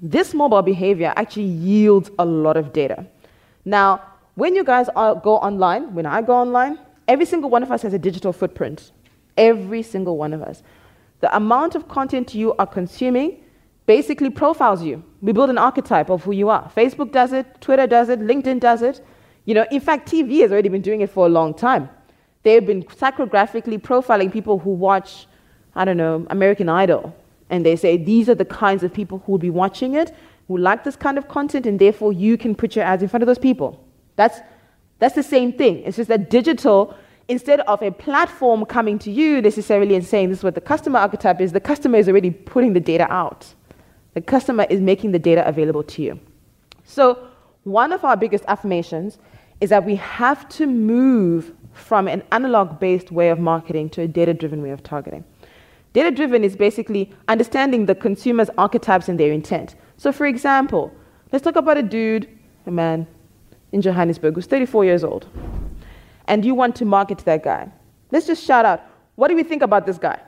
This mobile behavior actually yields a lot of data. Now, when you guys are, go online, when I go online, every single one of us has a digital footprint. Every single one of us. The amount of content you are consuming basically profiles you. We build an archetype of who you are. Facebook does it, Twitter does it, LinkedIn does it. You know, in fact, TV has already been doing it for a long time. They've been psychographically profiling people who watch, I don't know, American Idol. And they say these are the kinds of people who will be watching it, who like this kind of content, and therefore you can put your ads in front of those people. That's, that's the same thing. It's just that digital, instead of a platform coming to you necessarily and saying this is what the customer archetype is, the customer is already putting the data out. The customer is making the data available to you. So, one of our biggest affirmations is that we have to move from an analog based way of marketing to a data driven way of targeting. Data driven is basically understanding the consumer's archetypes and their intent. So, for example, let's talk about a dude, a man in Johannesburg who's 34 years old, and you want to market to that guy. Let's just shout out what do we think about this guy?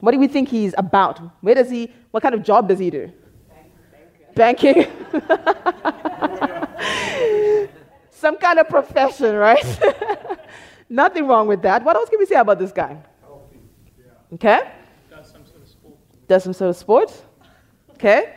What do we think he's about? Where does he, what kind of job does he do? Banking. Some kind of profession, right? Nothing wrong with that. What else can we say about this guy? Okay? Does some sort of sport. Does some sort of sport. Okay?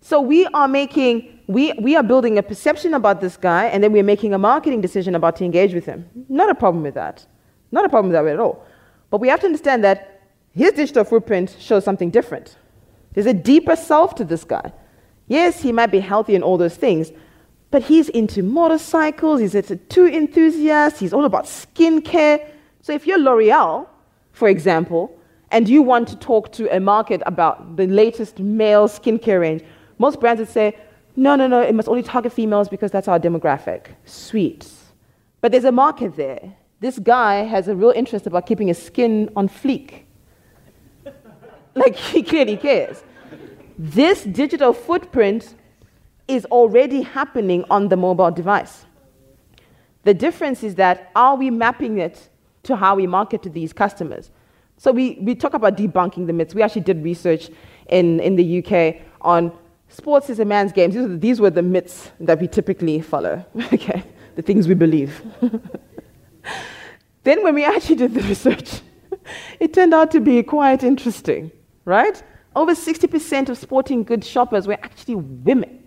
So we are making, we, we are building a perception about this guy, and then we're making a marketing decision about to engage with him. Not a problem with that. Not a problem with that at all. But we have to understand that his digital footprint shows something different. There's a deeper self to this guy. Yes, he might be healthy and all those things, but he's into motorcycles, he's a tattoo enthusiast, he's all about skincare. So if you're L'Oreal, for example, and you want to talk to a market about the latest male skincare range, most brands would say, no, no, no, it must only target females because that's our demographic. Sweet. But there's a market there. This guy has a real interest about keeping his skin on fleek. like, he clearly cares. This digital footprint is already happening on the mobile device. The difference is that are we mapping it to how we market to these customers? So we, we talk about debunking the myths. We actually did research in, in the UK on sports is a man's game. These were, these were the myths that we typically follow, okay? The things we believe. then when we actually did the research, it turned out to be quite interesting, right? Over 60% of sporting goods shoppers were actually women.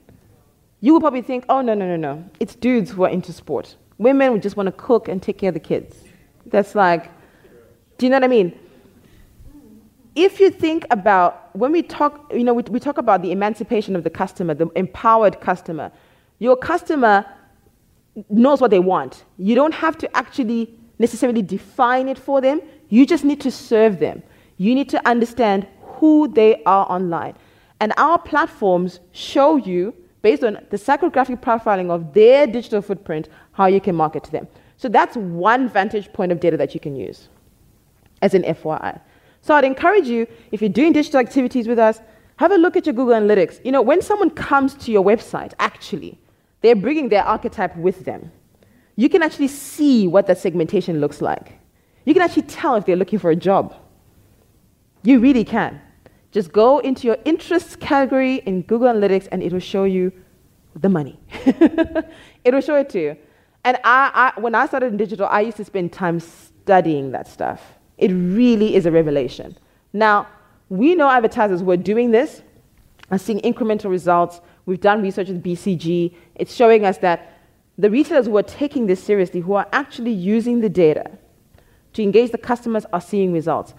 You would probably think, oh, no, no, no, no. It's dudes who are into sport. Women would just want to cook and take care of the kids. That's like, do you know what I mean? If you think about, when we talk, you know, we, we talk about the emancipation of the customer, the empowered customer, your customer knows what they want. You don't have to actually necessarily define it for them. You just need to serve them. You need to understand who they are online. And our platforms show you based on the psychographic profiling of their digital footprint, how you can market to them. So that's one vantage point of data that you can use as an FYI. So I'd encourage you, if you're doing digital activities with us, have a look at your Google Analytics. You know, when someone comes to your website, actually, they're bringing their archetype with them. You can actually see what that segmentation looks like. You can actually tell if they're looking for a job. You really can. Just go into your interests category in Google Analytics and it will show you the money. it will show it to you. And I, I, when I started in digital, I used to spend time studying that stuff. It really is a revelation. Now, we know advertisers who are doing this are seeing incremental results. We've done research with BCG. It's showing us that the retailers who are taking this seriously, who are actually using the data to engage the customers, are seeing results.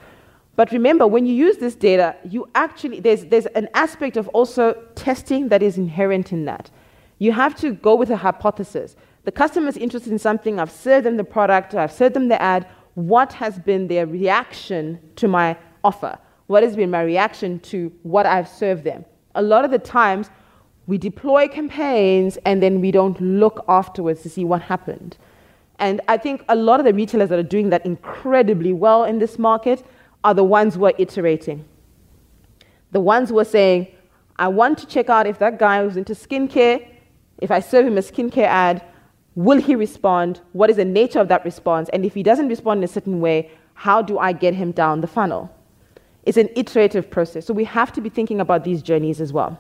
But remember, when you use this data, you actually, there's, there's an aspect of also testing that is inherent in that. You have to go with a hypothesis. The customer is interested in something, I've served them the product, I've served them the ad. What has been their reaction to my offer? What has been my reaction to what I've served them? A lot of the times, we deploy campaigns and then we don't look afterwards to see what happened. And I think a lot of the retailers that are doing that incredibly well in this market are the ones who are iterating. The ones who are saying, I want to check out if that guy who's into skincare, if I serve him a skincare ad, will he respond? What is the nature of that response? And if he doesn't respond in a certain way, how do I get him down the funnel? It's an iterative process. So we have to be thinking about these journeys as well.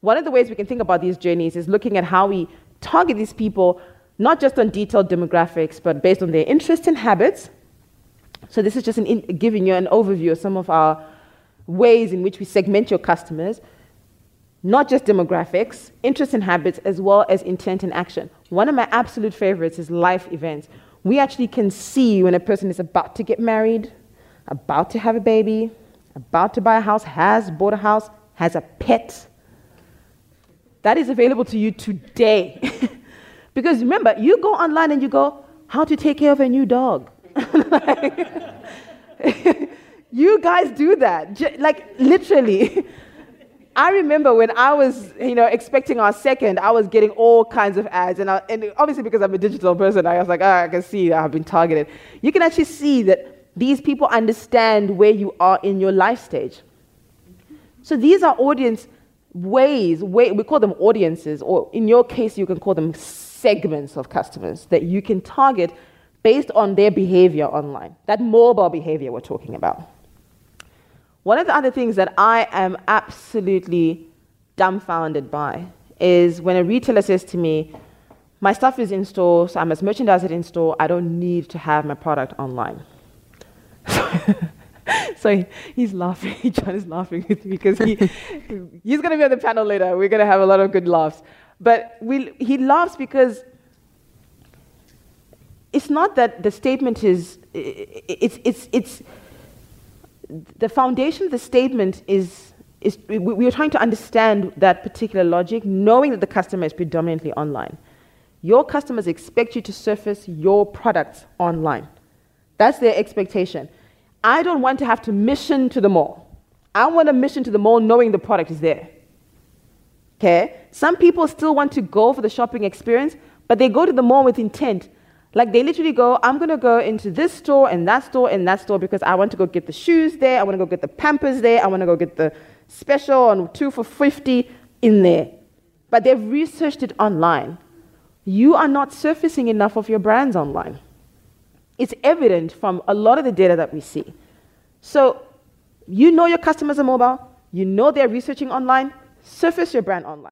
One of the ways we can think about these journeys is looking at how we target these people, not just on detailed demographics, but based on their interests and habits. So this is just in, giving you an overview of some of our ways in which we segment your customers, not just demographics, interests and habits, as well as intent and action. One of my absolute favorites is life events. We actually can see when a person is about to get married, about to have a baby, about to buy a house, has bought a house, has a pet. That is available to you today. because remember, you go online and you go, how to take care of a new dog. you guys do that. Like, literally. I remember when I was, you know, expecting our second, I was getting all kinds of ads, and, I, and obviously because I'm a digital person, I was like, oh, I can see I've been targeted. You can actually see that these people understand where you are in your life stage. So these are audience ways, way, we call them audiences, or in your case, you can call them segments of customers that you can target based on their behavior online, that mobile behavior we're talking about. One of the other things that I am absolutely dumbfounded by is when a retailer says to me, My stuff is in store, so I must merchandise it in store, I don't need to have my product online. so he's laughing. John is laughing with me because he, he's going to be on the panel later. We're going to have a lot of good laughs. But we, he laughs because it's not that the statement is, it's, it's, it's, the foundation of the statement is, is we are trying to understand that particular logic, knowing that the customer is predominantly online. Your customers expect you to surface your products online. That's their expectation. I don't want to have to mission to the mall. I want a mission to the mall knowing the product is there. Okay? Some people still want to go for the shopping experience, but they go to the mall with intent. Like they literally go, I'm to go into this store and that store and that store because I want to go get the shoes there, I want to go get the pampers there, I want to go get the special on two for 50 in there. But they've researched it online. You are not surfacing enough of your brands online. It's evident from a lot of the data that we see. So you know your customers are mobile, you know they're researching online, surface your brand online.